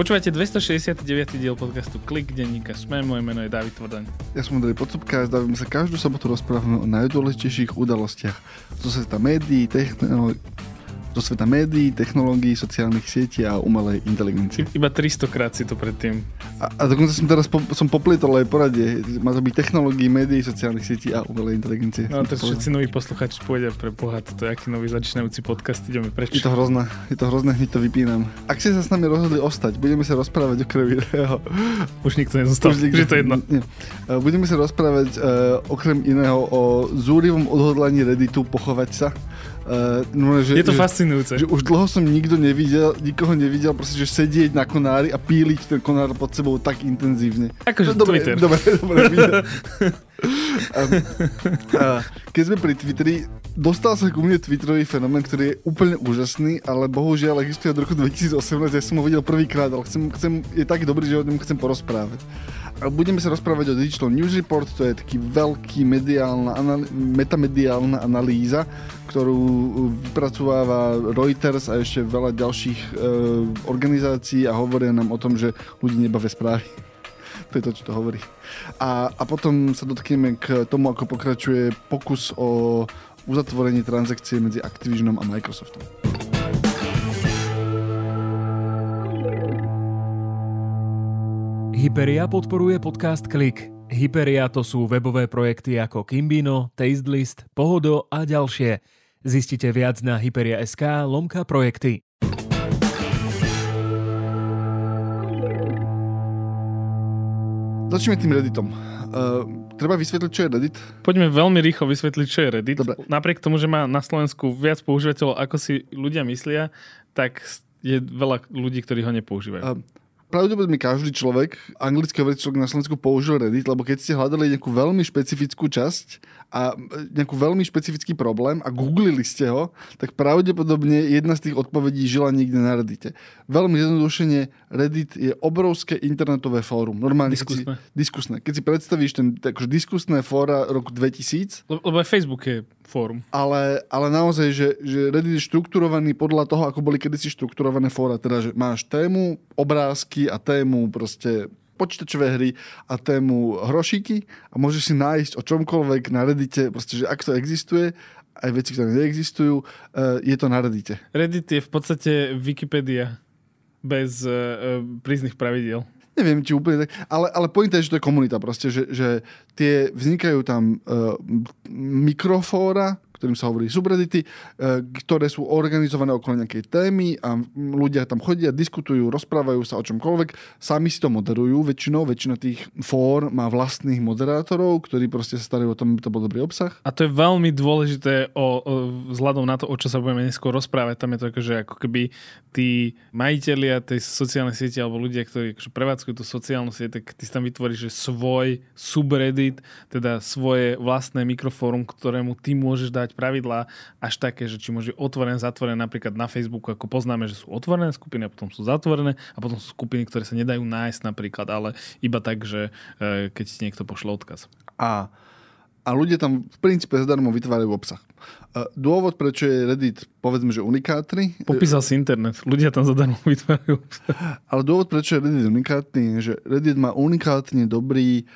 Počúvate 269. diel podcastu Klik denníka Sme, moje meno je David Tvrdaň. Ja som Andrej Podsúbka a zdávame sa každú sobotu rozprávame o najdôležitejších udalostiach zo sveta médií, technológií, zo sveta médií, technológií, sociálnych sietí a umelej inteligencie. Iba 300 krát si to predtým. A, a dokonca som teraz po, som poplietol aj poradie. Má to byť technológií, médií, sociálnych sietí a umelej inteligencie. No to všetci noví posluchači povedia pre Boha, toto je aký nový začínajúci podcast, ideme preč. Je to hrozné, je to hrozné, hneď to vypínam. Ak ste sa s nami rozhodli ostať, budeme sa rozprávať o krvi. Už nikto nezostal, Už nikto, že to jedno. Nie. Budeme sa rozprávať uh, okrem iného o zúrivom odhodlaní Redditu pochovať sa Uh, no, že, je to že, fascinujúce. Že už dlho som nikto nevidel, nikoho nevidel, proste, že sedieť na konári a píliť ten konár pod sebou tak intenzívne. Akože no, dobre, Twitter. Dobre, dobre, dobre a, a, keď sme pri Twitteri, dostal sa ku mne Twitterový fenomén, ktorý je úplne úžasný, ale bohužiaľ existuje od roku 2018, ja som ho videl prvýkrát, ale chcem, chcem, je tak dobrý, že o ňom chcem porozprávať. A budeme sa rozprávať o Digital News Report, to je taký veľký mediálna, anal- metamediálna analýza, ktorú vypracováva Reuters a ešte veľa ďalších e, organizácií a hovoria nám o tom, že ľudí nebavia správy. to je to, čo to hovorí. A, a potom sa dotkneme k tomu, ako pokračuje pokus o uzatvorenie transakcie medzi Activisionom a Microsoftom. Hyperia podporuje podcast Klik. Hyperia to sú webové projekty ako Kimbino, Tastelist, Pohodo a ďalšie. Zistite viac na hyperia.sk lomka projekty. Začneme tým Redditom. Uh, treba vysvetliť, čo je Reddit? Poďme veľmi rýchlo vysvetliť, čo je Reddit. Dobre. Napriek tomu, že má na Slovensku viac používateľov, ako si ľudia myslia, tak je veľa ľudí, ktorí ho nepoužívajú. Uh, pravdepodobne každý človek, anglicky hovoriaci človek na Slovensku použil Reddit, lebo keď ste hľadali nejakú veľmi špecifickú časť a nejakú veľmi špecifický problém a googlili ste ho, tak pravdepodobne jedna z tých odpovedí žila niekde na Reddite. Veľmi zjednodušene, Reddit je obrovské internetové fórum. Normálne diskusné. Keď si, diskusné. Keď si predstavíš ten akože diskusné fóra roku 2000. Lebo aj Facebook je fórum. Ale, ale naozaj, že, že Reddit je štrukturovaný podľa toho, ako boli kedysi štrukturované fóra. Teda, že máš tému, obrázky a tému proste počítačové hry a tému hrošíky a môžeš si nájsť o čomkoľvek na Reddite, proste, že ak to existuje, aj veci, ktoré neexistujú, eh, je to na Reddite. Reddit je v podstate Wikipedia bez uh, prísnych pravidiel. Neviem, či úplne tak, ale, ale pointa je, že to je komunita proste, že, že tie vznikajú tam uh, mikrofóra, ktorým sa hovorí subreddity, e, ktoré sú organizované okolo nejakej témy a ľudia tam chodia, diskutujú, rozprávajú sa o čomkoľvek, sami si to moderujú väčšinou, väčšina tých fór má vlastných moderátorov, ktorí proste sa starajú o tom, aby to bol dobrý obsah. A to je veľmi dôležité o, o, vzhľadom na to, o čo sa budeme neskôr rozprávať. Tam je to že ako keby tí majiteľia tej sociálnej siete alebo ľudia, ktorí akože prevádzkujú tú sociálnu sieť, tak ty tam vytvoríš svoj subreddit, teda svoje vlastné mikrofórum, ktorému ty môžeš dať dať pravidlá až také, že či môže otvorené, zatvorené, napríklad na Facebooku, ako poznáme, že sú otvorené skupiny a potom sú zatvorené a potom sú skupiny, ktoré sa nedajú nájsť napríklad, ale iba tak, že e, keď si niekto pošle odkaz. A, a ľudia tam v princípe zadarmo vytvárajú obsah. E, dôvod, prečo je Reddit, povedzme, že unikátny... Popísal si internet. Ľudia tam zadarmo vytvárajú obsah. Ale dôvod, prečo je Reddit unikátny, je, že Reddit má unikátne dobrý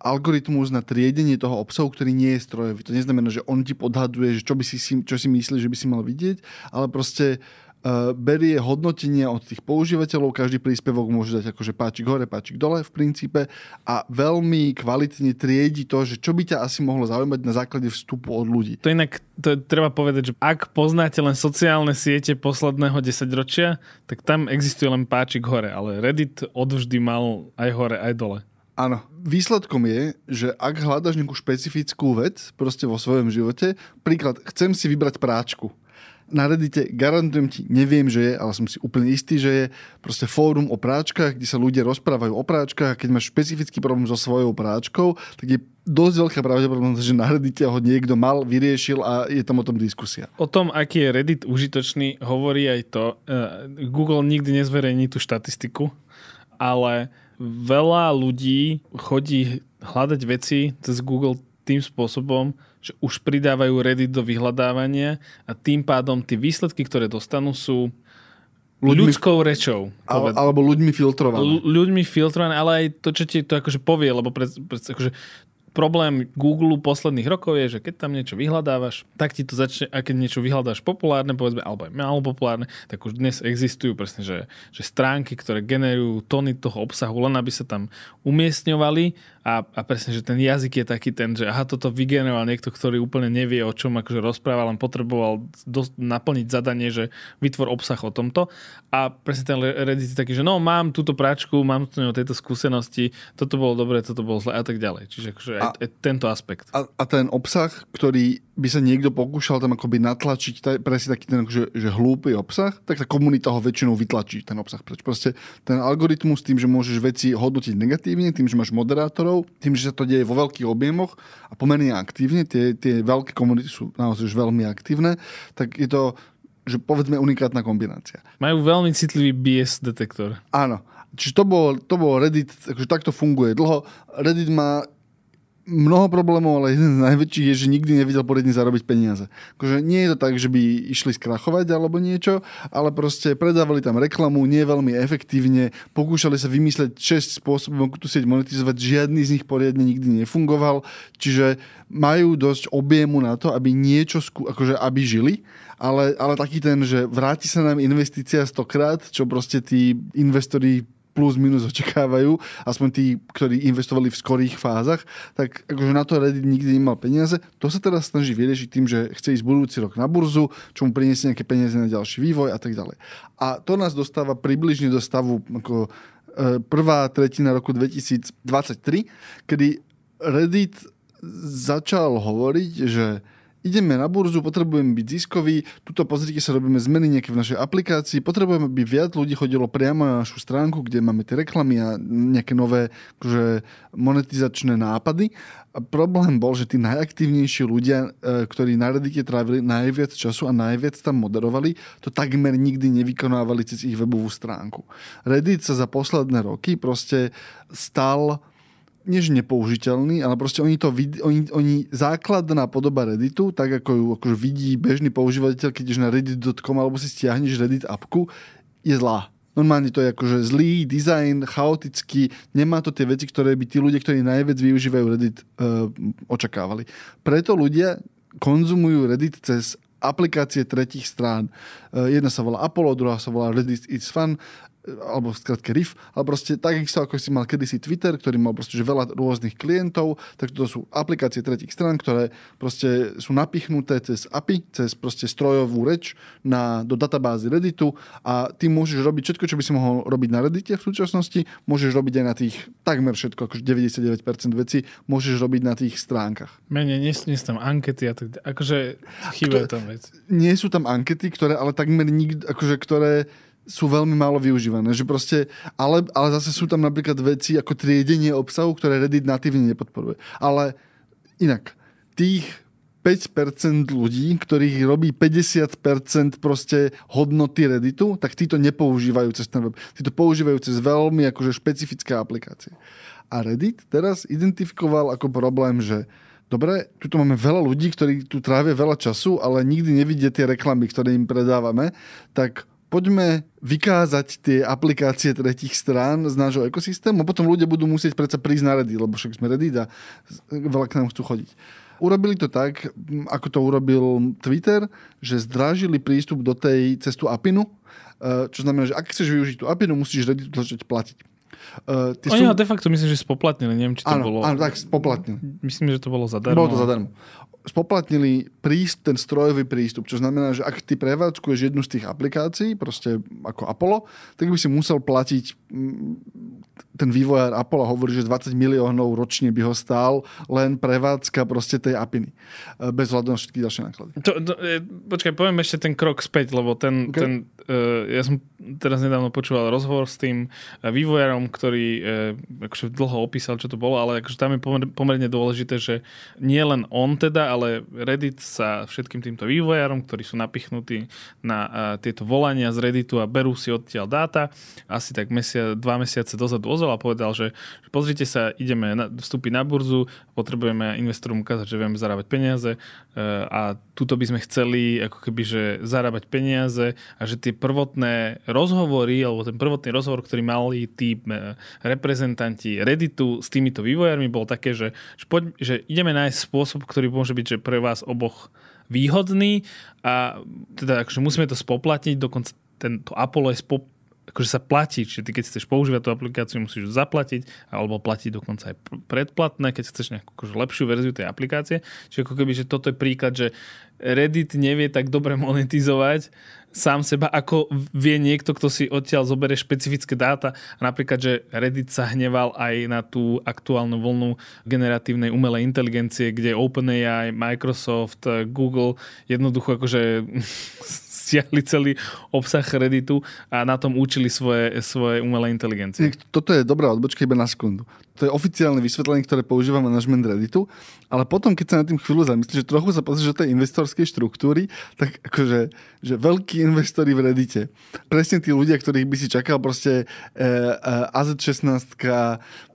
algoritmus na triedenie toho obsahu, ktorý nie je strojový. To neznamená, že on ti podhaduje, že čo, by si, čo si myslí, že by si mal vidieť, ale proste uh, berie hodnotenia od tých používateľov, každý príspevok môže dať akože páčik hore, páčik dole v princípe a veľmi kvalitne triedi to, že čo by ťa asi mohlo zaujímať na základe vstupu od ľudí. To inak to treba povedať, že ak poznáte len sociálne siete posledného desaťročia, tak tam existuje len páčik hore, ale Reddit odvždy mal aj hore, aj dole. Áno. Výsledkom je, že ak hľadaš nejakú špecifickú vec proste vo svojom živote, príklad, chcem si vybrať práčku. Na Reddite garantujem ti, neviem, že je, ale som si úplne istý, že je proste fórum o práčkach, kde sa ľudia rozprávajú o práčkach a keď máš špecifický problém so svojou práčkou, tak je dosť veľká pravdepodobnosť, že na Reddite ho niekto mal, vyriešil a je tam o tom diskusia. O tom, aký je Reddit užitočný, hovorí aj to. Eh, Google nikdy nezverejní tú štatistiku, ale veľa ľudí chodí hľadať veci cez Google tým spôsobom, že už pridávajú Reddit do vyhľadávania a tým pádom tie výsledky, ktoré dostanú, sú ľuďmi, ľudskou rečou. ale, alebo ľuďmi filtrované. L- ľuďmi filtrované, ale aj to, čo ti to akože povie, lebo pre, pre, akože problém Google posledných rokov je, že keď tam niečo vyhľadávaš, tak ti to začne, a keď niečo vyhľadáš populárne, povedzme, alebo aj málo populárne, tak už dnes existujú presne, že, že stránky, ktoré generujú tony toho obsahu, len aby sa tam umiestňovali a, a presne, že ten jazyk je taký ten, že aha, toto vygeneroval niekto, ktorý úplne nevie, o čom akože rozpráva, len potreboval dosť, naplniť zadanie, že vytvor obsah o tomto. A presne ten Reddit je taký, že no, mám túto práčku, mám tu tejto skúsenosti, toto bolo dobre, toto bolo zle a tak ďalej. Čiže akože aj, aj tento aspekt. A, a ten obsah, ktorý by sa niekto pokúšal tam akoby natlačiť, taj, presne taký ten akože, že hlúpy obsah, tak tá komunita ho väčšinou vytlačí, ten obsah. Preč proste ten algoritmus tým, že môžeš veci hodnotiť negatívne, tým, že máš moderátorov, zdrojov, tým, že sa to deje vo veľkých objemoch a pomerne aktívne, tie, tie veľké komunity sú naozaj už veľmi aktívne, tak je to že povedzme unikátna kombinácia. Majú veľmi citlivý BS detektor. Áno. Čiže to bol, to bol Reddit, takže takto funguje dlho. Reddit má mnoho problémov, ale jeden z najväčších je, že nikdy nevidel poriadne zarobiť peniaze. Akože nie je to tak, že by išli skrachovať alebo niečo, ale proste predávali tam reklamu nie veľmi efektívne, pokúšali sa vymysleť 6 spôsobov, ako tú sieť monetizovať, žiadny z nich poriadne nikdy nefungoval, čiže majú dosť objemu na to, aby niečo, skú, akože aby žili, ale, ale taký ten, že vráti sa nám investícia stokrát, čo proste tí investori plus minus očakávajú, aspoň tí, ktorí investovali v skorých fázach, tak akože na to Reddit nikdy nemal peniaze. To sa teraz snaží vyriešiť tým, že chce ísť budúci rok na burzu, čo mu priniesie nejaké peniaze na ďalší vývoj a tak ďalej. A to nás dostáva približne do stavu ako e, prvá tretina roku 2023, kedy Reddit začal hovoriť, že ideme na burzu, potrebujeme byť ziskový, tuto pozrite sa, robíme zmeny nejaké v našej aplikácii, potrebujeme, aby viac ľudí chodilo priamo na našu stránku, kde máme tie reklamy a nejaké nové akože, monetizačné nápady. A problém bol, že tí najaktívnejší ľudia, e, ktorí na Reddite trávili najviac času a najviac tam moderovali, to takmer nikdy nevykonávali cez ich webovú stránku. Reddit sa za posledné roky proste stal než nepoužiteľný, ale proste oni to vid- oni, oni základná podoba Redditu, tak ako ju akože vidí bežný používateľ, keď ideš na reddit.com alebo si stiahneš Reddit appku, je zlá. Normálne to je akože zlý dizajn, chaotický, nemá to tie veci, ktoré by tí ľudia, ktorí najviac využívajú Reddit, uh, očakávali. Preto ľudia konzumujú Reddit cez aplikácie tretich strán. Uh, jedna sa volá Apollo, druhá sa volá Reddit It's Fun alebo skratke RIF, ale proste takisto ako si mal kedysi Twitter, ktorý mal proste že veľa rôznych klientov, tak to sú aplikácie tretich strán, ktoré proste sú napichnuté cez API, cez proste strojovú reč na, do databázy Redditu a ty môžeš robiť všetko, čo by si mohol robiť na Reddite v súčasnosti, môžeš robiť aj na tých takmer všetko, akože 99% vecí, môžeš robiť na tých stránkach. Menej, nie, nie sú tam ankety a tak akože chýbajú tam veci. Nie sú tam ankety, ktoré ale takmer nikdy, akože ktoré sú veľmi málo využívané. Že proste, ale, ale zase sú tam napríklad veci ako triedenie obsahu, ktoré Reddit natívne nepodporuje. Ale inak, tých 5% ľudí, ktorých robí 50% proste hodnoty Redditu, tak títo nepoužívajú cez ten web. Títo používajú cez veľmi akože špecifické aplikácie. A Reddit teraz identifikoval ako problém, že dobre, tu máme veľa ľudí, ktorí tu trávia veľa času, ale nikdy nevidia tie reklamy, ktoré im predávame, tak poďme vykázať tie aplikácie tretich strán z nášho ekosystému potom ľudia budú musieť predsa prísť na Reddit, lebo však sme Reddit a veľa k nám chcú chodiť. Urobili to tak, ako to urobil Twitter, že zdrážili prístup do tej cestu APINu, eh, čo znamená, že ak chceš využiť tú APINu, musíš Redditu začať platiť. Uh, Oni sú... de facto myslím, že spoplatnili, neviem, či to áno, bolo... Áno, tak spoplatnili. Myslím, že to bolo zadarmo. Bolo to zadarmo spoplatnili príst, ten strojový prístup, čo znamená, že ak ty prevádzkuješ jednu z tých aplikácií, proste ako Apollo, tak by si musel platiť mm, ten vývojár Apollo hovorí, že 20 miliónov ročne by ho stál len prevádzka proste tej apiny. E, bez hľadu na všetky ďalšie náklady. To, to, e, počkaj, poviem ešte ten krok späť, lebo ten, okay. ten uh, ja som teraz nedávno počúval rozhovor s tým vývojárom, ktorý uh, akože dlho opísal, čo to bolo, ale akože tam je pomerne dôležité, že nie len on teda, ale Reddit sa všetkým týmto vývojárom, ktorí sú napichnutí na uh, tieto volania z Redditu a berú si odtiaľ dáta, asi tak mesia, dva mesiace dozadu ozval a povedal, že, že pozrite sa, ideme na, vstúpiť na burzu, potrebujeme investorom ukázať, že vieme zarábať peniaze e, a tuto by sme chceli ako keby, že zarábať peniaze a že tie prvotné rozhovory, alebo ten prvotný rozhovor, ktorý mali tí e, reprezentanti Redditu s týmito vývojármi, bol také, že, že, poď, že ideme nájsť spôsob, ktorý môže byť že pre vás oboch výhodný a teda akože musíme to spoplatniť, dokonca tento Apollo je spop, akože sa platí, čiže ty keď chceš používať tú aplikáciu, musíš ju zaplatiť, alebo platiť dokonca aj predplatné, keď chceš nejakú akože lepšiu verziu tej aplikácie. Čiže ako keby, že toto je príklad, že Reddit nevie tak dobre monetizovať sám seba, ako vie niekto, kto si odtiaľ zoberie špecifické dáta. Napríklad, že Reddit sa hneval aj na tú aktuálnu vlnu generatívnej umelej inteligencie, kde OpenAI, Microsoft, Google jednoducho akože stiahli celý obsah Redditu a na tom učili svoje, svoje umelé inteligencie. Toto je dobrá odbočka iba na sekundu. To je oficiálne vysvetlenie, ktoré používa management Redditu, ale potom, keď sa na tým chvíľu zamyslíš, že trochu sa pozrieš do tej investorskej štruktúry, tak akože že veľkí investori v Reddite, presne tí ľudia, ktorých by si čakal, proste e, e, AZ16,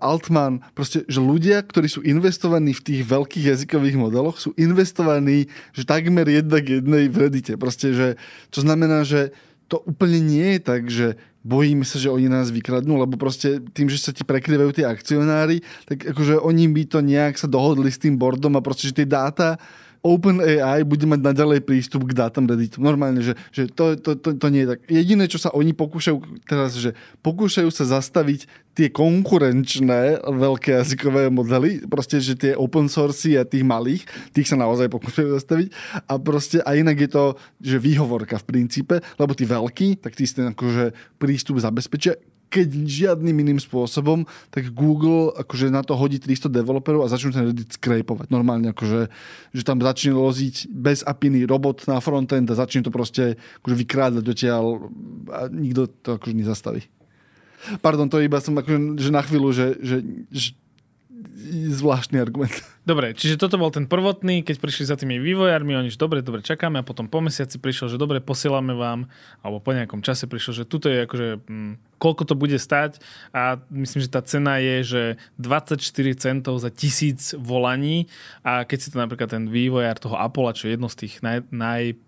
Altman, proste, že ľudia, ktorí sú investovaní v tých veľkých jazykových modeloch, sú investovaní, že takmer jedna k jednej v Reddite. Proste, že to znamená, že to úplne nie je tak, že bojíme sa, že oni nás vykradnú, lebo proste tým, že sa ti prekryvajú tie akcionári, tak akože oni by to nejak sa dohodli s tým bordom a proste, že tie dáta OpenAI bude mať naďalej prístup k dátam Redditu. Normálne, že, že to, to, to, to nie je tak. Jediné, čo sa oni pokúšajú teraz, že pokúšajú sa zastaviť tie konkurenčné veľké jazykové modely, proste, že tie open source a tých malých, tých sa naozaj pokúšajú zastaviť a proste a inak je to, že výhovorka v princípe, lebo tí veľkí, tak tí si akože prístup zabezpečia keď žiadnym iným spôsobom, tak Google akože na to hodí 300 developerov a začnú ten Reddit skrejpovať. Normálne akože, že tam začne loziť bez apiny robot na frontend a začne to proste akože vykrádať dotiaľ a nikto to akože nezastaví. Pardon, to iba som akože, že na chvíľu, že, že, že zvláštny argument. Dobre, čiže toto bol ten prvotný, keď prišli za tými vývojármi, oni že dobre, dobre, čakáme a potom po mesiaci prišiel, že dobre, posielame vám, alebo po nejakom čase prišiel, že tuto je akože, hm, koľko to bude stať a myslím, že tá cena je, že 24 centov za tisíc volaní a keď si to napríklad ten vývojár toho Apollo, čo je jedno z tých naj, naj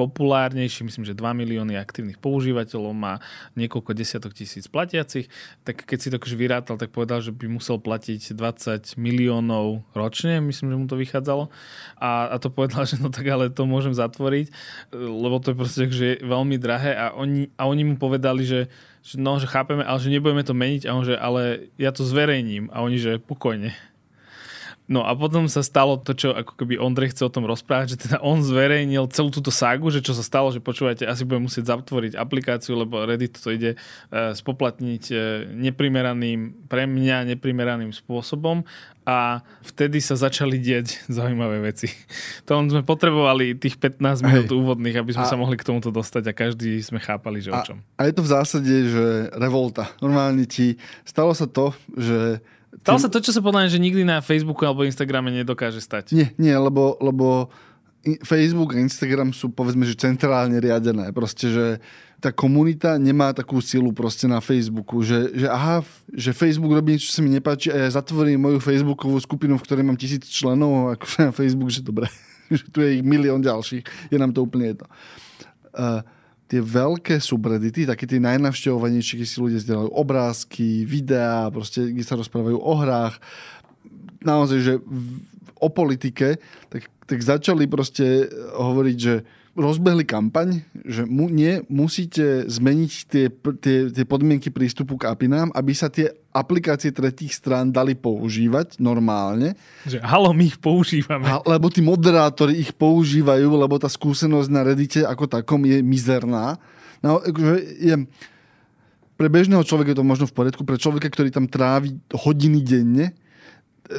populárnejší, myslím, že 2 milióny aktívnych používateľov, má niekoľko desiatok tisíc platiacich, tak keď si to akože vyrátal, tak povedal, že by musel platiť 20 miliónov ročne, myslím, že mu to vychádzalo. A, a to povedal, že no tak ale to môžem zatvoriť, lebo to je proste že veľmi drahé a oni, a oni mu povedali, že, že no, že chápeme, ale že nebudeme to meniť a on, že ale ja to zverejním a oni, že pokojne. No a potom sa stalo to, čo ako keby Ondrej chce o tom rozprávať, že teda on zverejnil celú túto ságu, že čo sa stalo, že počúvate, asi budem musieť zatvoriť aplikáciu, lebo Reddit to ide uh, spoplatniť uh, neprimeraným, pre mňa neprimeraným spôsobom a vtedy sa začali dieť zaujímavé veci. To len sme potrebovali tých 15 minút Hej. úvodných, aby sme a, sa mohli k tomuto dostať a každý sme chápali, že a, o čom. A je to v zásade, že revolta. Normálne ti stalo sa to, že Stalo sa to, čo sa podľa že nikdy na Facebooku alebo Instagrame nedokáže stať. Nie, nie, lebo, lebo Facebook a Instagram sú povedzme, že centrálne riadené. Proste, že tá komunita nemá takú silu proste na Facebooku, že, že aha, že Facebook robí niečo, čo sa mi nepáči a ja zatvorím moju Facebookovú skupinu, v ktorej mám tisíc členov, akože na Facebook, že dobre, že tu je ich milión ďalších, je nám to úplne jedno. Uh, tie veľké subreddity, také tie najnavštevovanejšie, keď si ľudia zdieľajú obrázky, videá, proste, kde sa rozprávajú o hrách, naozaj, že v, o politike, tak, tak začali proste hovoriť, že rozbehli kampaň, že mu, nie, musíte zmeniť tie, tie, tie podmienky prístupu k APInám, aby sa tie aplikácie tretích strán dali používať normálne. Že halo, my ich používame. A, lebo tí moderátori ich používajú, lebo tá skúsenosť na Reddite ako takom je mizerná. No, akože je, pre bežného človeka je to možno v poriadku, pre človeka, ktorý tam trávi hodiny denne,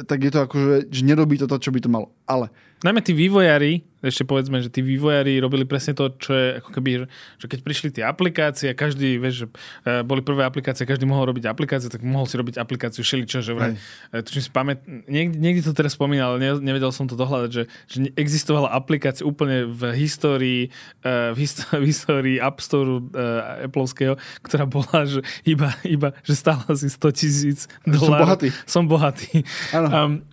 tak je to akože, že nerobí to to, čo by to malo. Ale... Najmä tí vývojári, ešte povedzme, že tí vývojári robili presne to, čo je ako keby, že keď prišli tie aplikácie, každý, vieš, že e, boli prvé aplikácie, každý mohol robiť aplikácie, tak mohol si robiť aplikáciu všeličo, že vraj, e, to, si pamät, niekde, niekde, to teraz spomínal, ale nevedel som to dohľadať, že, že existovala aplikácia úplne v histórii, e, v, histórii, v histórii App Store Appleovského, ktorá bola, že iba, iba že stála si 100 tisíc dolárov. Som bohatý. Som bohatý. Um,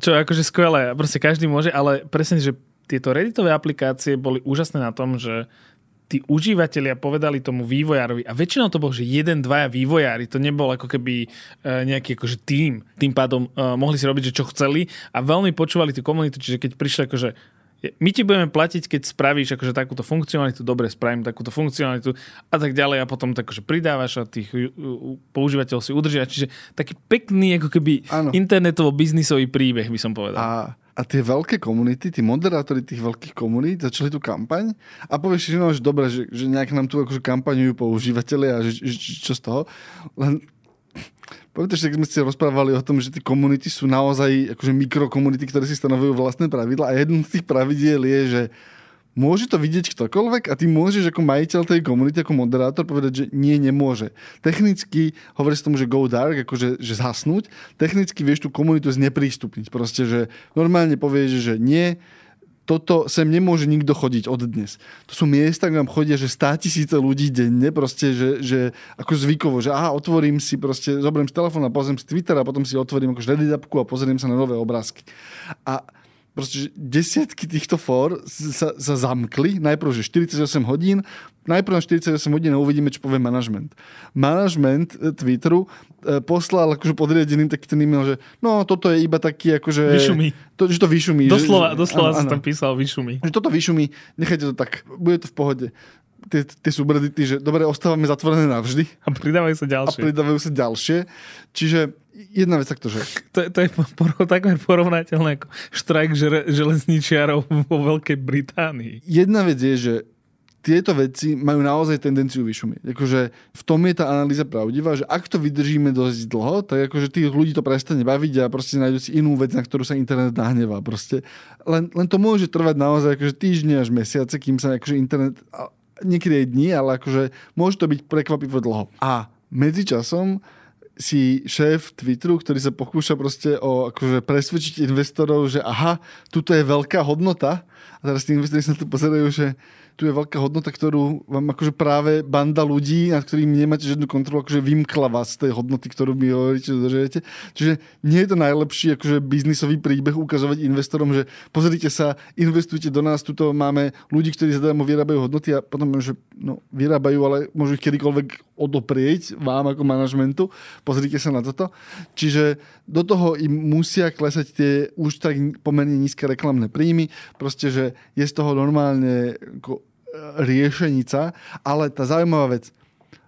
čo je akože skvelé, proste každý môže, ale presne, že tieto Redditové aplikácie boli úžasné na tom, že tí užívateľia povedali tomu vývojárovi, a väčšinou to bol, že jeden, dvaja vývojári, to nebol ako keby e, nejaký akože tým. Tým pádom uh, mohli si robiť, že čo chceli a veľmi počúvali tú komunitu, čiže keď prišli akože my ti budeme platiť, keď spravíš akože takúto funkcionalitu, dobre, spravím takúto funkcionalitu a tak ďalej a potom tak akože pridávaš a tých používateľov si udržia. Čiže taký pekný ako keby internetovo-biznisový príbeh by som povedal. A a tie veľké komunity, tí moderátori tých veľkých komunít začali tú kampaň a povieš si, no, že dobre, že, že nejak nám tu akože kampaňujú používateľe a že, že, čo z toho. Len Pamätáš, keď sme si rozprávali o tom, že tie komunity sú naozaj akože mikrokomunity, ktoré si stanovujú vlastné pravidla a jedno z tých pravidiel je, že Môže to vidieť ktokoľvek a ty môžeš ako majiteľ tej komunity, ako moderátor povedať, že nie, nemôže. Technicky, hovorí sa tomu, že go dark, akože že zhasnúť, technicky vieš tú komunitu zneprístupniť. Proste, že normálne povieš, že nie, toto sem nemôže nikto chodiť od dnes. To sú miesta, kde vám chodia, že stá tisíce ľudí denne, proste, že, že ako zvykovo, že aha, otvorím si, proste zoberiem telefón a pozriem Twitter a potom si otvorím ako Reddit a pozriem sa na nové obrázky. A proste desiatky týchto fór sa, sa zamkli. Najprv, že 48 hodín, najprv na 48 hodín uvidíme, čo povie manažment. Manažment eh, Twitteru eh, poslal akože podriadeným taký ten e-mail, že no, toto je iba taký akože... Vyšumí. To, že to vyšumí. Doslova, že, doslova sa tam písal vyšumí. Že toto vyšumí, nechajte to tak, bude to v pohode tie, tie subreddity, že dobre, ostávame zatvorené navždy. A pridávajú sa ďalšie. A pridávajú sa ďalšie. Čiže jedna vec takto, že... To, to je por, takmer porovnateľné ako štrajk železničiarov vo Veľkej Británii. Jedna vec je, že tieto veci majú naozaj tendenciu vyšumieť. Akože v tom je tá analýza pravdivá, že ak to vydržíme dosť dlho, tak akože tých ľudí to prestane baviť a proste nájdú si inú vec, na ktorú sa internet nahnevá. Proste. Len, len to môže trvať naozaj akože týždne až mesiace, kým sa akože internet niekedy aj dní, ale akože môže to byť prekvapivo dlho. A medzičasom si šéf Twitteru, ktorý sa pokúša proste o akože presvedčiť investorov, že aha, tuto je veľká hodnota a teraz tí investori sa na pozerajú, že tu je veľká hodnota, ktorú vám akože práve banda ľudí, nad ktorými nemáte žiadnu kontrolu, akože vymkla vás z tej hodnoty, ktorú my hovoríte, že Čiže nie je to najlepší akože biznisový príbeh ukazovať investorom, že pozrite sa, investujte do nás, tuto máme ľudí, ktorí zadarmo vyrábajú hodnoty a potom, že no, vyrábajú, ale môžu ich kedykoľvek odoprieť vám ako manažmentu. Pozrite sa na toto. Čiže do toho im musia klesať tie už tak pomerne nízke reklamné príjmy. Proste, že je z toho normálne riešenica, ale tá zaujímavá vec,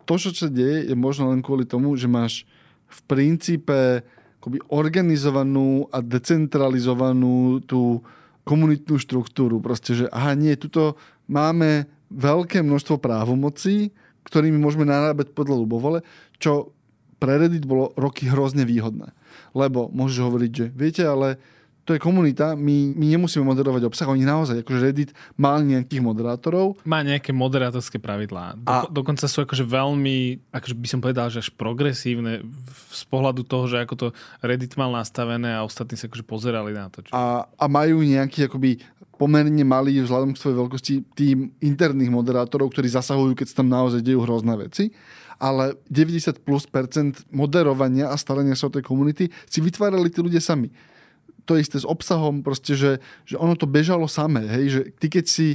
to, čo sa deje, je možno len kvôli tomu, že máš v princípe akoby organizovanú a decentralizovanú tú komunitnú štruktúru. Proste, že aha, nie, tuto máme veľké množstvo právomocí, ktorými môžeme narábať podľa ľubovole, čo pre Reddit bolo roky hrozne výhodné. Lebo môžeš hovoriť, že viete, ale to je komunita, my, my nemusíme moderovať obsah, oni naozaj, akože Reddit má nejakých moderátorov. Má nejaké moderátorské pravidlá. Do, a... Dokonca sú akože veľmi, akože by som povedal, že až progresívne z pohľadu toho, že ako to Reddit mal nastavené a ostatní sa akože pozerali na to. Čo... A, a majú nejaký akoby pomerne malý vzhľadom k svojej veľkosti tým interných moderátorov, ktorí zasahujú, keď sa tam naozaj dejú hrozné veci ale 90 plus percent moderovania a starania sa o tej komunity si vytvárali tí ľudia sami to isté s obsahom, proste, že, že ono to bežalo samé, hej, že ty keď si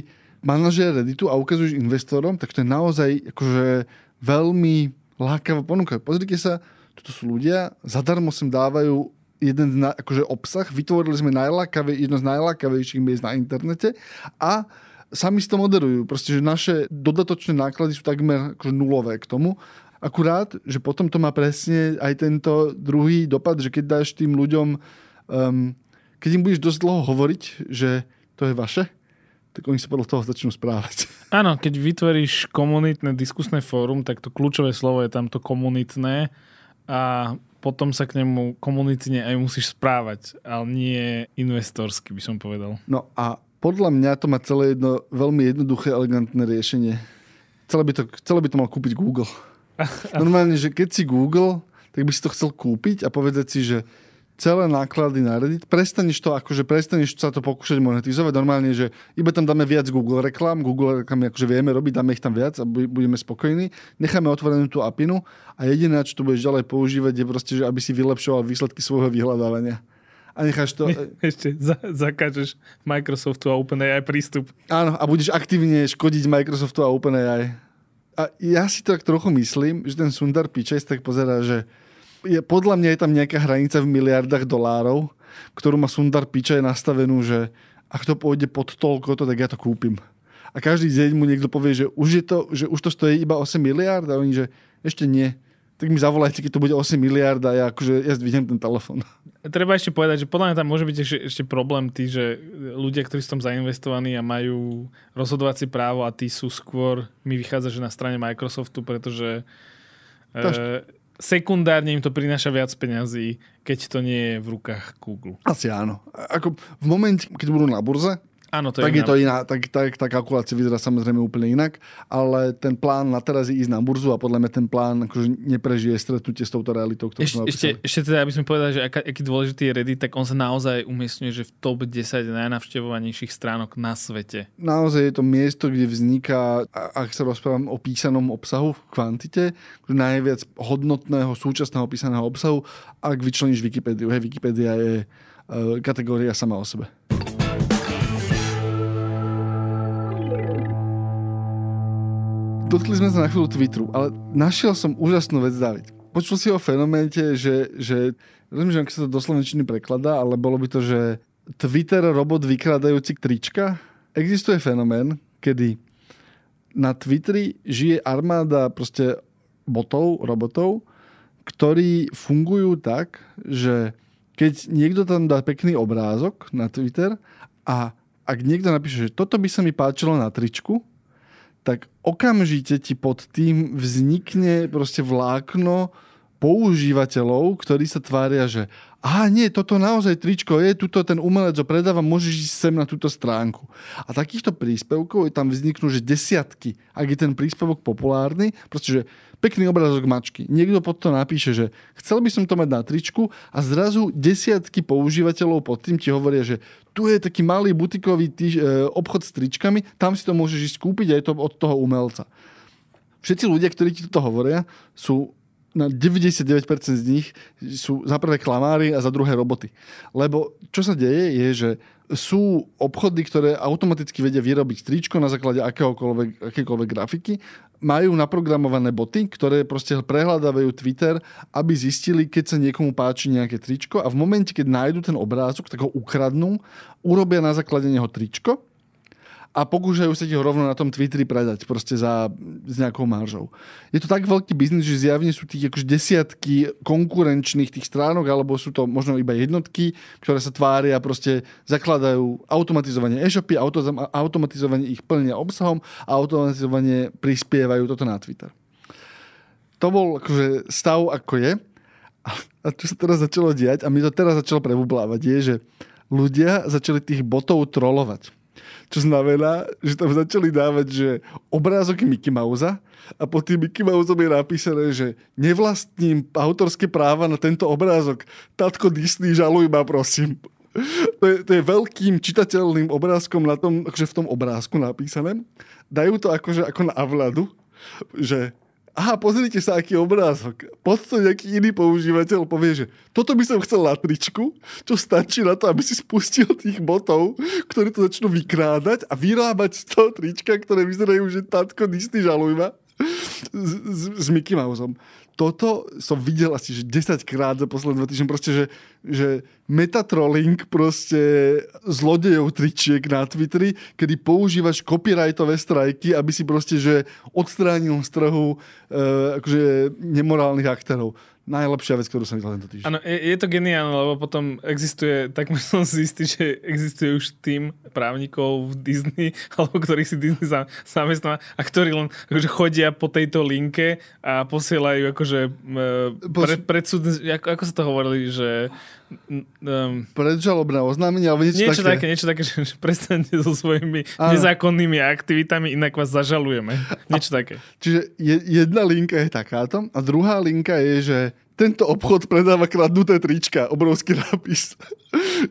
manažer Redditu a ukazuješ investorom, tak to je naozaj akože veľmi lákavá ponuka. Pozrite sa, toto sú ľudia, zadarmo sem dávajú jeden na, akože obsah, vytvorili sme najlákavé, jedno z najlákavejších miest na internete a sami si to moderujú. Proste, že naše dodatočné náklady sú takmer akože nulové k tomu. Akurát, že potom to má presne aj tento druhý dopad, že keď dáš tým ľuďom um, keď im budeš dosť dlho hovoriť, že to je vaše, tak oni sa podľa toho začnú správať. Áno, keď vytvoríš komunitné diskusné fórum, tak to kľúčové slovo je tam to komunitné a potom sa k nemu komunitne aj musíš správať, ale nie investorsky by som povedal. No a podľa mňa to má celé jedno veľmi jednoduché, elegantné riešenie. Celé by to, celé by to mal kúpiť Google. Normálne, že keď si Google, tak by si to chcel kúpiť a povedať si, že celé náklady na Reddit, prestaneš to, akože prestaneš sa to pokúšať monetizovať normálne, že iba tam dáme viac Google reklám, Google reklamy akože vieme robiť, dáme ich tam viac a budeme spokojní, necháme otvorenú tú apinu a jediné, čo tu budeš ďalej používať, je proste, že aby si vylepšoval výsledky svojho vyhľadávania. A necháš to... Ešte za, zakážeš Microsoftu a OpenAI prístup. Áno, a budeš aktívne škodiť Microsoftu a OpenAI. A ja si to tak trochu myslím, že ten Sundar Pichai tak pozerá, že je, podľa mňa je tam nejaká hranica v miliardách dolárov, ktorú má Sundar Pichai nastavenú, že ak to pôjde pod toľko, to, tak ja to kúpim. A každý deň mu niekto povie, že už, je to, že už to stojí iba 8 miliard a oni, že ešte nie tak mi zavolajte, keď to bude 8 miliard a ja, akože, ja zdvihnem ten telefón. Treba ešte povedať, že podľa mňa tam môže byť ešte, ešte problém tí, že ľudia, ktorí sú tam zainvestovaní a majú rozhodovacie právo a tí sú skôr, mi vychádza, že na strane Microsoftu, pretože e, sekundárne im to prináša viac peňazí, keď to nie je v rukách Google. Asi áno. Ako v momente, keď budú na burze, Áno, to tak je, je to iná, tak, tak tá kalkulácia vyzerá samozrejme úplne inak, ale ten plán na teraz je ísť na burzu a podľa mňa ten plán akože neprežije stretnutie s touto realitou, ktorú ešte, ešte, ešte teda, aby sme povedali, že aká, aký dôležitý je Reddit, tak on sa naozaj umiestňuje, že v top 10 najnavštevovanejších stránok na svete. Naozaj je to miesto, kde vzniká, ak sa rozprávam o písanom obsahu v kvantite, najviac hodnotného súčasného písaného obsahu, ak vyčleníš Wikipédiu. Hej, Wikipédia je uh, kategória sama o sebe. Dotkli sme sa na chvíľu Twitteru, ale našiel som úžasnú vec, David. Počul si o fenoméne, že, že neviem, že sa to do slovenčiny prekladá, ale bolo by to, že Twitter robot vykradajúci trička. Existuje fenomén, kedy na Twitteri žije armáda proste botov, robotov, ktorí fungujú tak, že keď niekto tam dá pekný obrázok na Twitter a ak niekto napíše, že toto by sa mi páčilo na tričku, tak okamžite ti pod tým vznikne proste vlákno používateľov, ktorí sa tvária, že a nie, toto naozaj tričko je, tuto ten umelec ho predáva, môžeš ísť sem na túto stránku. A takýchto príspevkov je tam vzniknú, že desiatky, ak je ten príspevok populárny, proste, že pekný obrázok mačky. Niekto pod to napíše, že chcel by som to mať na tričku a zrazu desiatky používateľov pod tým ti hovoria, že tu je taký malý butikový týž, e, obchod s tričkami, tam si to môžeš ísť kúpiť a je to od toho umelca. Všetci ľudia, ktorí ti toto hovoria, sú na 99% z nich sú za prvé klamári a za druhé roboty. Lebo čo sa deje je, že sú obchody, ktoré automaticky vedia vyrobiť tričko na základe akéhokoľvek, akékoľvek grafiky, majú naprogramované boty, ktoré proste prehľadávajú Twitter, aby zistili, keď sa niekomu páči nejaké tričko a v momente, keď nájdu ten obrázok, tak ho ukradnú, urobia na základe neho tričko a pokúšajú sa ti ho rovno na tom Twitteri predať proste za, s nejakou maržou. Je to tak veľký biznis, že zjavne sú tých akože desiatky konkurenčných tých stránok, alebo sú to možno iba jednotky, ktoré sa tvária, proste zakladajú automatizovanie e-shopy, auto, automatizovanie ich plnia obsahom a automatizovanie prispievajú toto na Twitter. To bol akože stav, ako je. A čo sa teraz začalo diať, a mi to teraz začalo prebublávať, je, že ľudia začali tých botov trolovať čo znamená, že tam začali dávať, že obrázok Mickey Mouse a pod tým Mickey Mouseom je napísané, že nevlastním autorské práva na tento obrázok. Tatko Disney, žaluj ma, prosím. To je, to je veľkým čitateľným obrázkom na tom, akože v tom obrázku napísané. Dajú to akože ako na avladu, že aha, pozrite sa, aký obrázok. Pod to nejaký iný používateľ povie, že toto by som chcel na tričku, čo stačí na to, aby si spustil tých botov, ktorí to začnú vykrádať a vyrábať z toho trička, ktoré vyzerajú, že tatko Disney žalujma s, s, Mickey Mouseom. Toto som videl asi že 10 krát za posledné dva týždne, proste, že, že metatrolling proste zlodejov tričiek na Twitteri, kedy používaš copyrightové strajky, aby si proste, že odstránil z trhu e, akože nemorálnych aktérov najlepšia vec, ktorú som videl tento týždeň. Áno, je, je to geniálne, lebo potom existuje, takmer som si istý, že existuje už tým právnikov v Disney, alebo ktorých si Disney zamestná a ktorí len akože chodia po tejto linke a posielajú akože pre, predsud, ako, ako sa to hovorili, že um, predžalobné oznámenie, alebo niečo, niečo také. také. Niečo také, že prestanete so svojimi Áno. nezákonnými aktivitami, inak vás zažalujeme. Niečo a, také. Čiže jedna linka je takáto a druhá linka je, že tento obchod predáva kradnuté trička, obrovský nápis.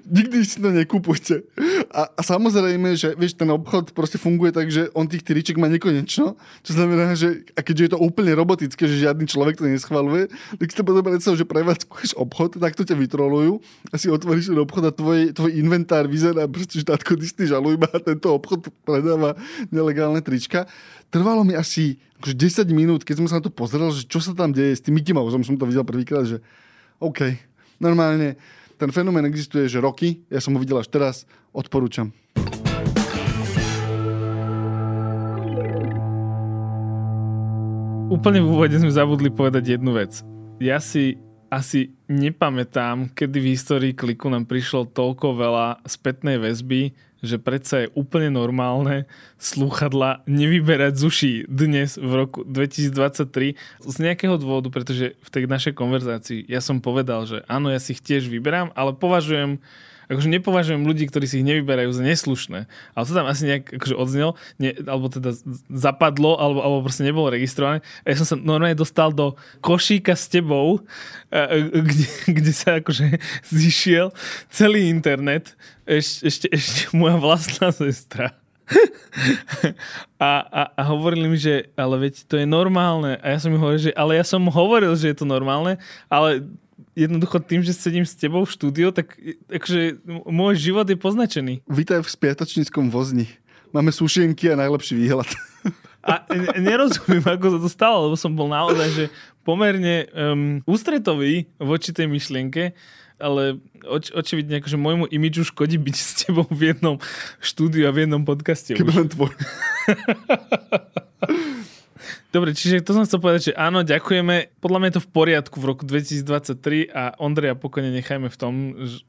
Nikdy si to nekúpujte. A, a samozrejme, že vieš, ten obchod proste funguje tak, že on tých triček má nekonečno, čo znamená, že a keďže je to úplne robotické, že žiadny človek to neschvaluje, tak si to potom predstav, že prevádzkuješ obchod, tak to ťa vytrolujú a si otvoríš ten obchod a tvoj, tvoj inventár vyzerá proste, že tátko Disney žaluj ma a tento obchod predáva nelegálne trička. Trvalo mi asi akože 10 minút, keď som sa na to pozrel, že čo sa tam deje s tým Mickey Mouse, som to videl prvýkrát, že OK, normálne ten fenomén existuje, že roky, ja som ho videl až teraz, odporúčam. Úplne v úvode sme zabudli povedať jednu vec. Ja si asi nepamätám, kedy v histórii kliku nám prišlo toľko veľa spätnej väzby, že predsa je úplne normálne slúchadla nevyberať z uší dnes v roku 2023 z nejakého dôvodu, pretože v tej našej konverzácii ja som povedal, že áno, ja si ich tiež vyberám, ale považujem akože nepovažujem ľudí, ktorí si ich nevyberajú za neslušné. Ale to tam asi nejak akože odznel, ne, alebo teda zapadlo, alebo, alebo proste nebolo registrované. A ja som sa normálne dostal do košíka s tebou, kde, kde sa akože zišiel celý internet, Eš, ešte, ešte moja vlastná sestra. a, a, a hovorili mi, že ale veď to je normálne. A ja som mi hovoril, že ale ja som hovoril, že je to normálne, ale jednoducho tým, že sedím s tebou v štúdiu, tak akože môj život je poznačený. Vítaj v spiatočníckom vozni. Máme sušenky a najlepší výhľad. A nerozumiem, ako sa to stalo, lebo som bol naozaj že pomerne um, ústretový voči tej myšlienke, ale oč, očividne akože môjmu imidžu škodí byť s tebou v jednom štúdiu a v jednom podcaste. Keby len tvoj. Dobre, čiže to som chcel povedať, že áno, ďakujeme. Podľa mňa je to v poriadku v roku 2023 a Ondreja pokojne nechajme v tom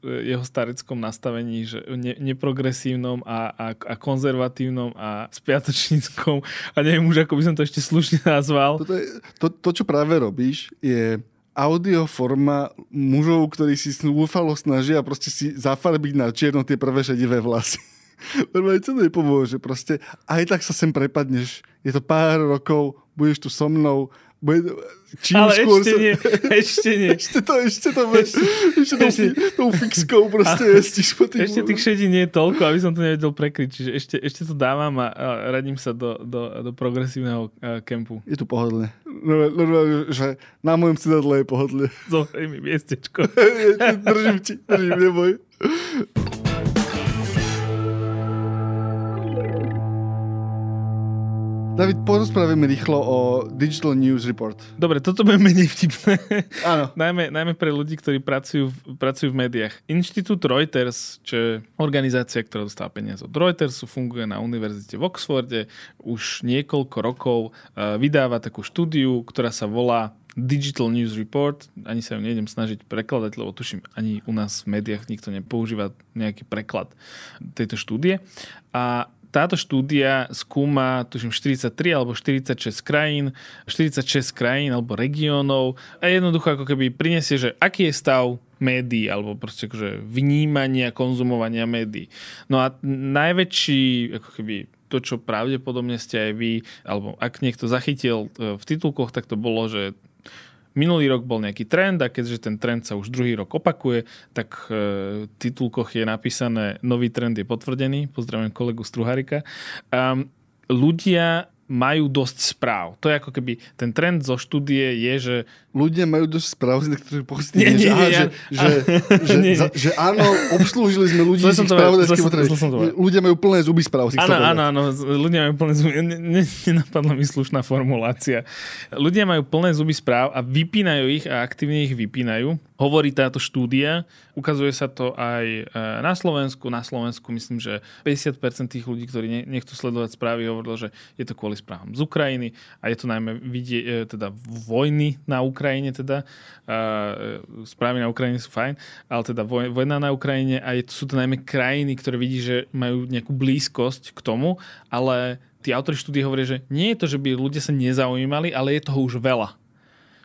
jeho stareckom nastavení, že ne, neprogresívnom a, a, a konzervatívnom a spiatočníckom a neviem už, ako by som to ešte slušne nazval. Toto je, to, to, čo práve robíš, je audioforma mužov, ktorí si snúfalo snažia proste si zafarbiť na čierno tie prvé šedivé vlasy. Normálne to nepomôže. Proste aj tak sa sem prepadneš. Je to pár rokov, budeš tu so mnou, bude, čím Ale skôr ešte sa... nie, ešte nie. ešte to, ešte to, ešte, ešte tou, ešte... tou fixkou proste jestíš po tým. Ešte tých šedí nie je toľko, aby som to nevedel prekryť, čiže ešte, ešte to dávam a, a radím sa do, do, do progresívneho uh, kempu. Je tu pohodlné. Normálne, že na mojom sedadle je pohodlné. Zohrej mi miestečko. držím ti, držím, neboj. David, porozprávame rýchlo o Digital News Report. Dobre, toto bude menej vtipné. Áno. najmä, najmä pre ľudí, ktorí pracujú, pracujú v médiách. Inštitút Reuters, čo je organizácia, ktorá dostáva peniaze od Reutersu, funguje na univerzite v Oxforde už niekoľko rokov. Vydáva takú štúdiu, ktorá sa volá Digital News Report, ani sa ju nejdem snažiť prekladať, lebo tuším, ani u nás v médiách nikto nepoužíva nejaký preklad tejto štúdie. A táto štúdia skúma, tuším, 43 alebo 46 krajín, 46 krajín alebo regiónov a jednoducho ako keby prinesie, že aký je stav médií alebo proste akože vnímania, konzumovania médií. No a najväčší ako keby to, čo pravdepodobne ste aj vy, alebo ak niekto zachytil e, v titulkoch, tak to bolo, že Minulý rok bol nejaký trend a keďže ten trend sa už druhý rok opakuje, tak e, v titulkoch je napísané nový trend je potvrdený. Pozdravujem kolegu Struharika. Um, ľudia majú dosť správ. To je ako keby ten trend zo štúdie je, že... Ľudia majú dosť správ, z ktorých pozitívne, že, ja, že, že, že, nie, že, áno, obslúžili sme ľudí z spravodajských Ľudia majú plné zuby správ. Áno, áno, áno, ľudia majú plné zuby. Nenapadla mi slušná formulácia. Ľudia majú plné zuby správ a vypínajú ich a aktívne ich vypínajú. Hovorí táto štúdia, ukazuje sa to aj e, na Slovensku. Na Slovensku myslím, že 50% tých ľudí, ktorí nechcú sledovať správy, hovorilo, že je to kvôli správam z Ukrajiny a je to najmä vidie, e, teda vojny na Ukrajine, teda e, správy na Ukrajine sú fajn, ale teda vojna na Ukrajine a je, sú to najmä krajiny, ktoré vidí, že majú nejakú blízkosť k tomu, ale tí autori štúdie hovoria, že nie je to, že by ľudia sa nezaujímali, ale je toho už veľa.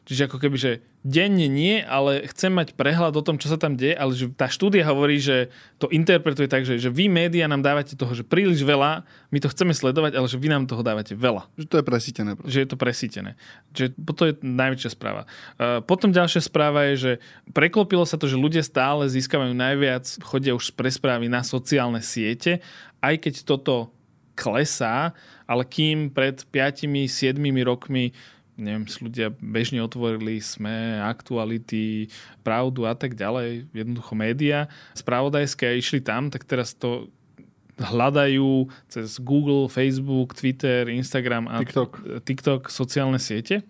Čiže ako keby, že denne nie, ale chcem mať prehľad o tom, čo sa tam deje, ale že tá štúdia hovorí, že to interpretuje tak, že, že vy média nám dávate toho, že príliš veľa, my to chceme sledovať, ale že vy nám toho dávate veľa. Že to je presítené. Proste. Že je to presítené. Že to je najväčšia správa. Uh, potom ďalšia správa je, že preklopilo sa to, že ľudia stále získavajú najviac, chodia už z presprávy na sociálne siete, aj keď toto klesá, ale kým pred 5-7 rokmi neviem, ľudia bežne otvorili sme, aktuality, pravdu a tak ďalej, jednoducho média spravodajské a išli tam, tak teraz to hľadajú cez Google, Facebook, Twitter, Instagram a TikTok, TikTok sociálne siete.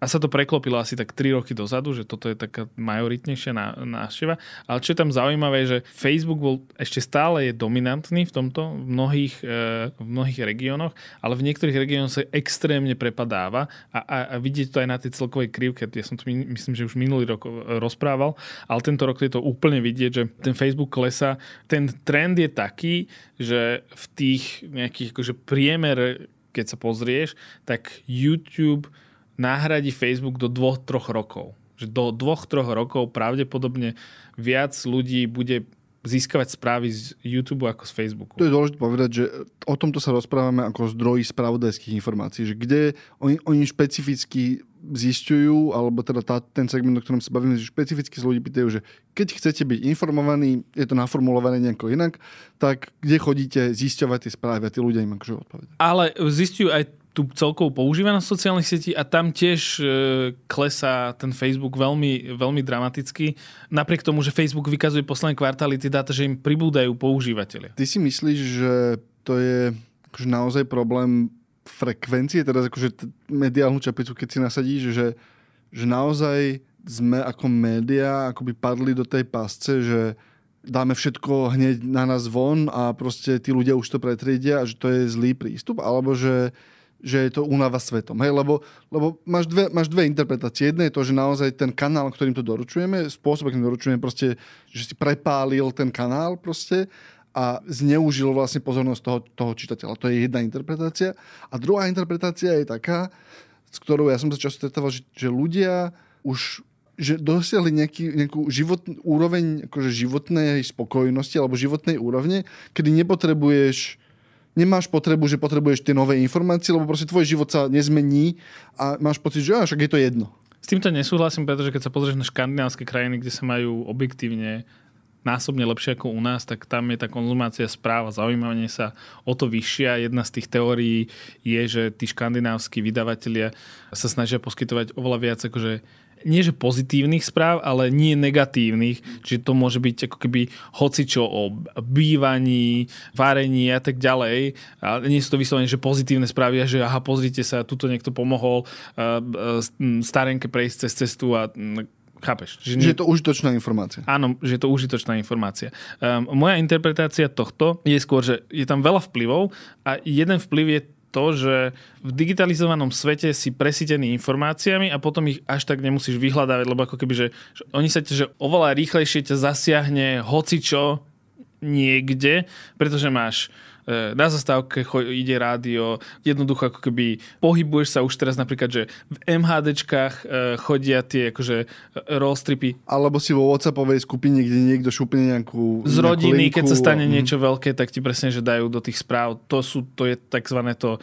A sa to preklopilo asi tak 3 roky dozadu, že toto je taká majoritnejšia návšteva. Ale čo je tam zaujímavé, že Facebook bol ešte stále je dominantný v tomto, v mnohých, e, v mnohých regiónoch, ale v niektorých regiónoch sa extrémne prepadáva a, a, a vidieť to aj na tej celkovej krivke. Ja som to myslím, že už minulý rok e, rozprával, ale tento rok je to úplne vidieť, že ten Facebook klesa. Ten trend je taký, že v tých nejakých akože priemer, keď sa pozrieš, tak YouTube nahradí Facebook do dvoch, troch rokov. Že do dvoch, troch rokov pravdepodobne viac ľudí bude získavať správy z YouTube ako z Facebooku. To je dôležité povedať, že o tomto sa rozprávame ako zdroji spravodajských informácií, že kde oni, oni špecificky zistujú, alebo teda tá, ten segment, o ktorom sa bavíme, že špecificky sa ľudí pýtajú, že keď chcete byť informovaní, je to naformulované nejako inak, tak kde chodíte zisťovať tie správy a tí ľudia im akože odpovedajú. Ale zistujú aj tú celkovú používanosť sociálnych sietí a tam tiež e, klesá ten Facebook veľmi, veľmi dramaticky. Napriek tomu, že Facebook vykazuje posledné kvartály tie dáta, že im pribúdajú používateľe. Ty si myslíš, že to je akože naozaj problém frekvencie, teda akože mediálnu čapicu, keď si nasadíš, že, že naozaj sme ako média akoby padli do tej pásce, že dáme všetko hneď na nás von a proste tí ľudia už to pretriedia a že to je zlý prístup, alebo že že je to únava svetom. Hej? Lebo, lebo máš, dve, máš dve interpretácie. Jedna je to, že naozaj ten kanál, ktorým to doručujeme, spôsob, akým doručujeme, proste, že si prepálil ten kanál proste a zneužil vlastne pozornosť toho, toho čitateľa. To je jedna interpretácia. A druhá interpretácia je taká, s ktorou ja som sa často stretával, že, že ľudia už že dosiahli nejaký, nejakú život, úroveň akože životnej spokojnosti alebo životnej úrovne, kedy nepotrebuješ nemáš potrebu, že potrebuješ tie nové informácie, lebo proste tvoj život sa nezmení a máš pocit, že však je to jedno. S týmto nesúhlasím, pretože keď sa pozrieš na škandinávske krajiny, kde sa majú objektívne násobne lepšie ako u nás, tak tam je tá konzumácia správ a zaujímavanie sa o to vyššia. Jedna z tých teórií je, že tí škandinávsky vydavatelia sa snažia poskytovať oveľa viac akože nie že pozitívnych správ, ale nie negatívnych. Čiže to môže byť ako keby hocičo o bývaní, varení a tak ďalej. A nie sú to vyslovene, že pozitívne správy že aha, pozrite sa, tuto niekto pomohol starenke prejsť cez cestu a Chápeš? Že, nie... že je to užitočná informácia. Áno, že je to užitočná informácia. Um, moja interpretácia tohto je skôr, že je tam veľa vplyvov a jeden vplyv je to, že v digitalizovanom svete si presítený informáciami a potom ich až tak nemusíš vyhľadávať, lebo ako keby, že, že oni sa že oveľa rýchlejšie ťa zasiahne hocičo niekde, pretože máš na zastávke ide rádio, jednoducho ako keby pohybuješ sa už teraz napríklad, že v MHDčkách e, chodia tie akože e, rollstripy. Alebo si vo WhatsAppovej skupine, kde niekto šupne nejakú Z rodiny, nejakú keď sa stane mm. niečo veľké, tak ti presne, že dajú do tých správ. To, sú, to je takzvané to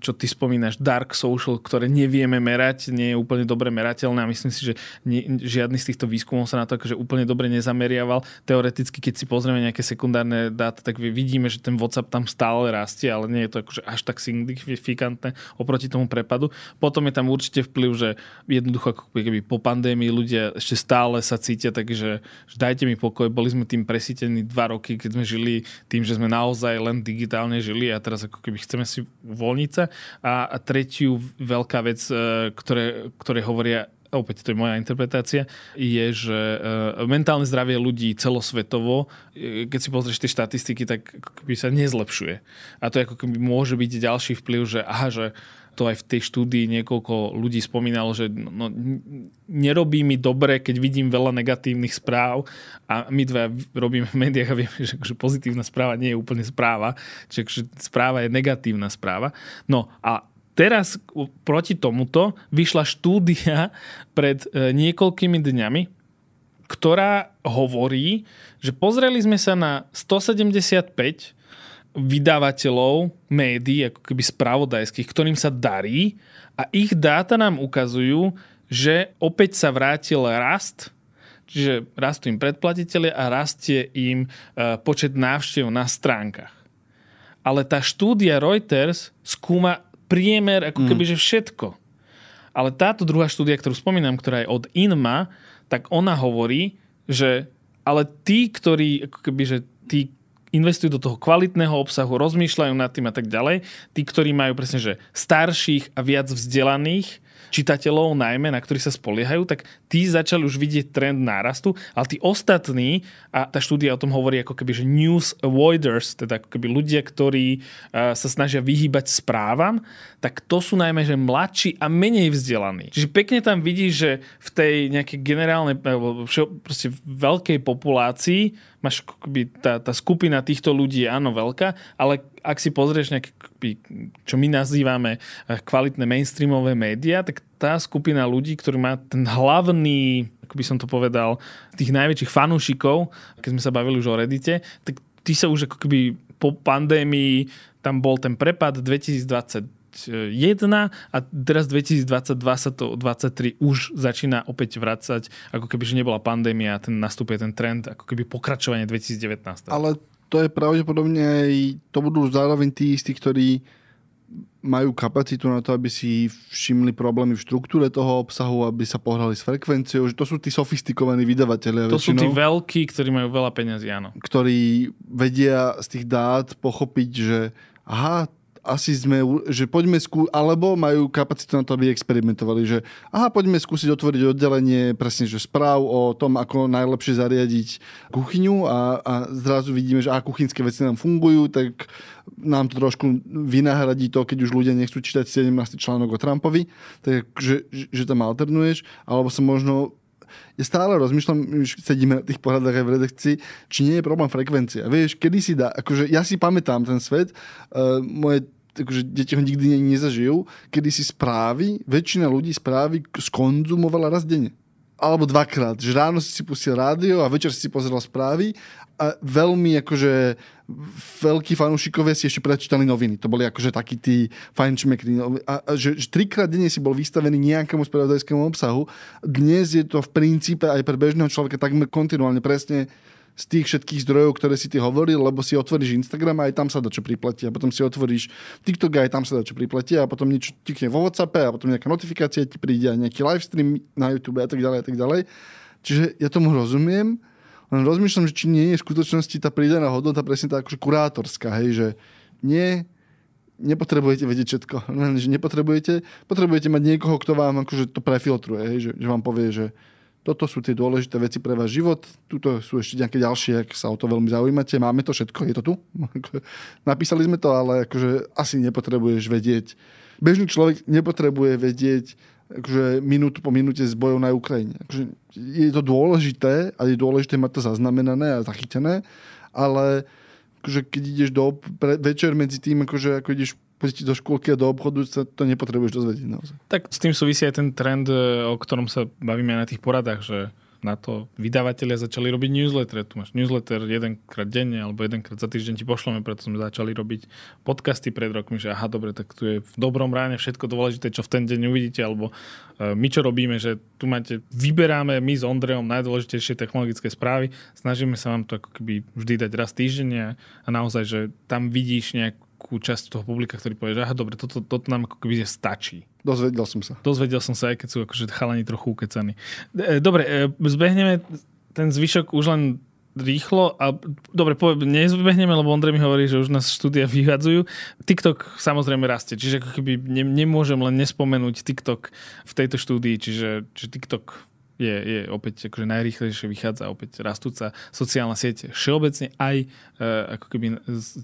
čo ty spomínaš, dark social, ktoré nevieme merať, nie je úplne dobre merateľné a myslím si, že nie, žiadny z týchto výskumov sa na to akože úplne dobre nezameriaval. Teoreticky, keď si pozrieme nejaké sekundárne dáta, tak vidíme, že ten WhatsApp tam stále rastie, ale nie je to akože až tak signifikantné oproti tomu prepadu. Potom je tam určite vplyv, že jednoducho ako keby po pandémii ľudia ešte stále sa cítia, takže že dajte mi pokoj, boli sme tým presítení dva roky, keď sme žili tým, že sme naozaj len digitálne žili a teraz ako keby chceme si uvoľniť sa. A tretiu veľká vec, e, ktoré, ktoré hovoria opäť to je moja interpretácia, je, že e, mentálne zdravie ľudí celosvetovo, e, keď si pozrieš tie štatistiky, tak by sa nezlepšuje. A to ako keby môže byť ďalší vplyv, že aha, že to aj v tej štúdii niekoľko ľudí spomínalo, že no, nerobí mi dobre, keď vidím veľa negatívnych správ a my dva robíme v médiách a vieme, že, že pozitívna správa nie je úplne správa, čiže správa je negatívna správa. No a teraz proti tomuto vyšla štúdia pred e, niekoľkými dňami, ktorá hovorí, že pozreli sme sa na 175 vydavateľov médií, ako keby spravodajských, ktorým sa darí a ich dáta nám ukazujú, že opäť sa vrátil rast, čiže rastú im predplatiteľe a rastie im e, počet návštev na stránkach. Ale tá štúdia Reuters skúma priemer ako mm. keby, že všetko. Ale táto druhá štúdia, ktorú spomínam, ktorá je od INMA, tak ona hovorí, že ale tí, ktorí ako keby, že tí investujú do toho kvalitného obsahu, rozmýšľajú nad tým a tak ďalej, tí, ktorí majú presne, že starších a viac vzdelaných, čitateľov najmä, na ktorých sa spoliehajú, tak tí začali už vidieť trend nárastu, ale tí ostatní, a tá štúdia o tom hovorí ako keby, že news avoiders, teda ako keby ľudia, ktorí sa snažia vyhýbať správam, tak to sú najmä, že mladší a menej vzdelaní. Čiže pekne tam vidíš, že v tej nejakej generálnej, proste veľkej populácii máš akoby, tá, tá skupina týchto ľudí je áno veľká, ale ak si pozrieš nejaké, čo my nazývame eh, kvalitné mainstreamové médiá, tak tá skupina ľudí, ktorý má ten hlavný, ako by som to povedal, tých najväčších fanúšikov, keď sme sa bavili už o Reddite, tak tí sa už ako keby po pandémii, tam bol ten prepad 2020 2021 a teraz 2022 sa to 23 už začína opäť vracať, ako keby, že nebola pandémia a ten nastupuje ten trend, ako keby pokračovanie 2019. Ale to je pravdepodobne aj, to budú zároveň tí istí, ktorí majú kapacitu na to, aby si všimli problémy v štruktúre toho obsahu, aby sa pohrali s frekvenciou, že to sú tí sofistikovaní vydavatelia. To väčšinou, sú tí veľkí, ktorí majú veľa peňazí, áno. Ktorí vedia z tých dát pochopiť, že aha, asi sme, že poďme skú, alebo majú kapacitu na to, aby experimentovali, že aha, poďme skúsiť otvoriť oddelenie presne, že správ o tom, ako najlepšie zariadiť kuchyňu a, a zrazu vidíme, že a kuchynské veci nám fungujú, tak nám to trošku vynahradí to, keď už ľudia nechcú čítať 17. článok o Trumpovi, tak že, že tam alternuješ, alebo sa možno ja stále rozmýšľam, už sedíme na tých pohľadách aj v redakcii, či nie je problém frekvencia. Vieš, kedy si dá, akože ja si pamätám ten svet, uh, moje akože deti ho nikdy nezažijú, kedy si správy, väčšina ľudí správy skonzumovala raz denne. Alebo dvakrát. Že ráno si si pustil rádio a večer si pozeral správy a veľmi akože veľkí fanúšikovia si ešte prečítali noviny. To boli akože takí tí fajnčmekri. A, a že, že trikrát denne si bol vystavený nejakému spravodajskému obsahu. Dnes je to v princípe aj pre bežného človeka takmer kontinuálne presne z tých všetkých zdrojov, ktoré si ty hovoril, lebo si otvoríš Instagram a aj tam sa dá čo pripletie. A potom si otvoríš TikTok a aj tam sa dá čo a potom niečo tikne vo WhatsApp a potom nejaká notifikácia ti príde a nejaký livestream na YouTube a tak ďalej a tak ďalej. Čiže ja tomu rozumiem, len rozmýšľam, že či nie je v skutočnosti tá pridaná hodnota presne tá akože kurátorská, hej, že nie, nepotrebujete vedieť všetko. Len, že nepotrebujete, potrebujete mať niekoho, kto vám akože to prefiltruje, hej, že, že vám povie, že toto sú tie dôležité veci pre váš život. Tuto sú ešte nejaké ďalšie, ak sa o to veľmi zaujímate. Máme to všetko, je to tu. Napísali sme to, ale akože asi nepotrebuješ vedieť. Bežný človek nepotrebuje vedieť akože minútu po minúte z bojov na Ukrajine. Akože je to dôležité a je dôležité mať to zaznamenané a zachytené, ale akože keď ideš do, pre, večer medzi tým, akože ako ideš do škôlky a do obchodu, sa to nepotrebuješ dozvedieť naozaj. Tak s tým súvisí aj ten trend, e, o ktorom sa bavíme na tých poradách, že na to vydavatelia začali robiť newsletter. Tu máš newsletter jedenkrát denne alebo jedenkrát za týždeň ti pošleme, preto sme začali robiť podcasty pred rokmi, že aha, dobre, tak tu je v dobrom ráne všetko dôležité, čo v ten deň uvidíte, alebo e, my čo robíme, že tu máte, vyberáme my s Ondrejom najdôležitejšie technologické správy, snažíme sa vám to ako keby vždy dať raz týždenne a naozaj, že tam vidíš nejak nejakú časť toho publika, ktorý povie, že aha, dobre, toto, toto nám ako keby stačí. Dozvedel som sa. Dozvedel som sa, aj keď sú akože chalani trochu ukecaní. E, dobre, e, zbehneme ten zvyšok už len rýchlo a dobre, poviem, nezbehneme, lebo Ondrej mi hovorí, že už nás štúdia vyhadzujú. TikTok samozrejme rastie, čiže ako keby ne, nemôžem len nespomenúť TikTok v tejto štúdii, čiže, čiže TikTok je, je opäť akože najrýchlejšie vychádza opäť rastúca sociálna sieť všeobecne aj e, ako keby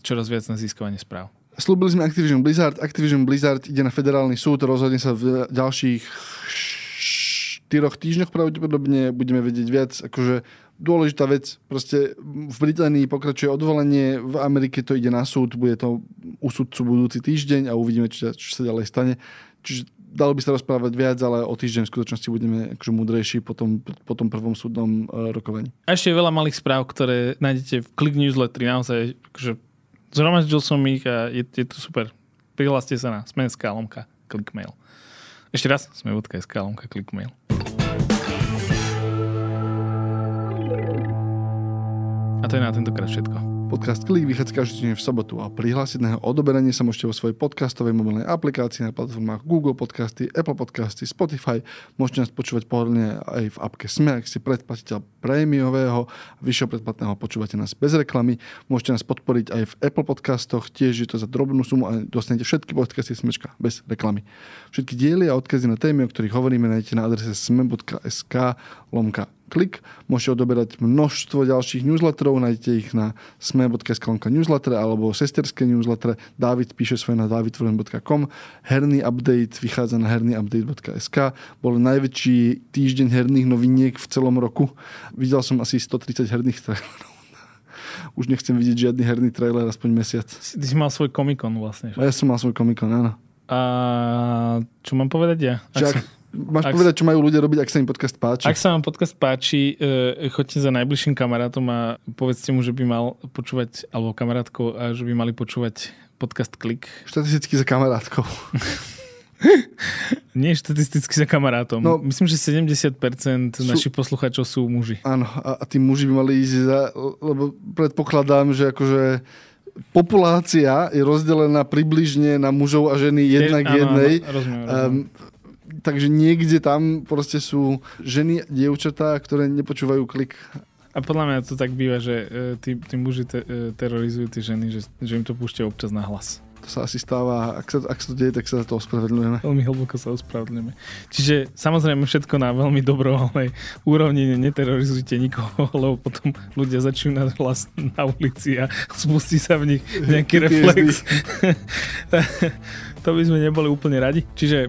čoraz viac na získavanie správ. Slúbili sme Activision Blizzard. Activision Blizzard ide na federálny súd, rozhodne sa v ďalších štyroch týždňoch pravdepodobne budeme vedieť viac. Akože dôležitá vec, proste v Británii pokračuje odvolenie, v Amerike to ide na súd, bude to u súdcu budúci týždeň a uvidíme, čo, čo sa ďalej stane. Čiže dalo by sa rozprávať viac, ale o týždeň v skutočnosti budeme akože múdrejší po tom, po tom prvom súdnom uh, rokovaní. A ešte je veľa malých správ, ktoré nájdete v Click Newsletter. Naozaj, akože zhromaždil som ich a je, je to super. Prihláste sa na Sme.sk lomka Clickmail. Ešte raz, sme.sk lomka Clickmail. A to je na tentokrát všetko. Podcast Klik vychádza každý týždeň v sobotu a prihlásiť na jeho odoberanie sa môžete vo svojej podcastovej mobilnej aplikácii na platformách Google Podcasty, Apple Podcasty, Spotify. Môžete nás počúvať pohodlne aj v apke Sme, ak ste predplatiteľ prémiového, vyššieho predplatného počúvate nás bez reklamy. Môžete nás podporiť aj v Apple Podcastoch, tiež je to za drobnú sumu a dostanete všetky podcasty Smečka bez reklamy. Všetky diely a odkazy na témy, o ktorých hovoríme, nájdete na adrese sme.sk lomka klik. Môžete odoberať množstvo ďalších newsletterov, nájdete ich na sme.sk newsletter alebo sesterské newsletter. David píše svoje na davidtvoren.com. Herný update vychádza na hernyupdate.sk. Bol najväčší týždeň herných noviniek v celom roku. Videl som asi 130 herných trailerov. Už nechcem vidieť žiadny herný trailer aspoň mesiac. Ty si mal svoj komikon vlastne. A ja som mal svoj komikon, áno. A čo mám povedať ja? Ak, ak, Máš ak, povedať, čo majú ľudia robiť, ak sa im podcast páči? Ak sa vám podcast páči, e, choďte za najbližším kamarátom a povedzte mu, že by mal počúvať, alebo kamarátkou, a že by mali počúvať podcast Klik. Štatisticky za kamarátkou. Nie štatisticky za kamarátom. No, Myslím, že 70% sú, našich poslucháčov sú muži. Áno, a, a tí muži by mali ísť za, lebo predpokladám, že akože populácia je rozdelená približne na mužov a ženy jednak jednej. Áno, rozumiem, rozumiem. Um, takže niekde tam proste sú ženy, dievčatá, ktoré nepočúvajú klik. A podľa mňa to tak býva, že e, tí, tí muži te, e, terorizujú tie ženy, že, že im to púšťa občas na hlas. To sa asi stáva, ak sa, ak sa to deje, tak sa za to ospravedlňujeme. Veľmi hlboko sa ospravedlňujeme. Čiže samozrejme všetko na veľmi dobrovoľnej úrovni, neterorizujte nikoho, lebo potom ľudia začnú na hlas na ulici a spustí sa v nich nejaký reflex. to by sme neboli úplne radi. Čiže e,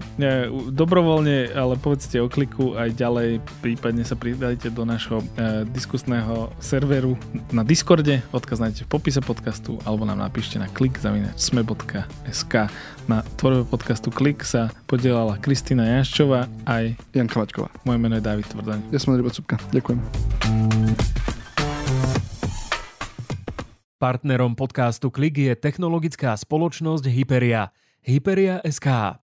dobrovoľne, ale povedzte o kliku aj ďalej, prípadne sa pridajte do nášho e, diskusného serveru na Discorde, odkaz nájdete v popise podcastu, alebo nám napíšte na klik sme.sk. Na tvorbe podcastu Klik sa podielala Kristýna Jaščová aj Janka Maťková. Moje meno je David Tvrdaň. Ja som Andrej Bacupka. Ďakujem. Partnerom podcastu Klik je technologická spoločnosť Hyperia – Hyperia SK.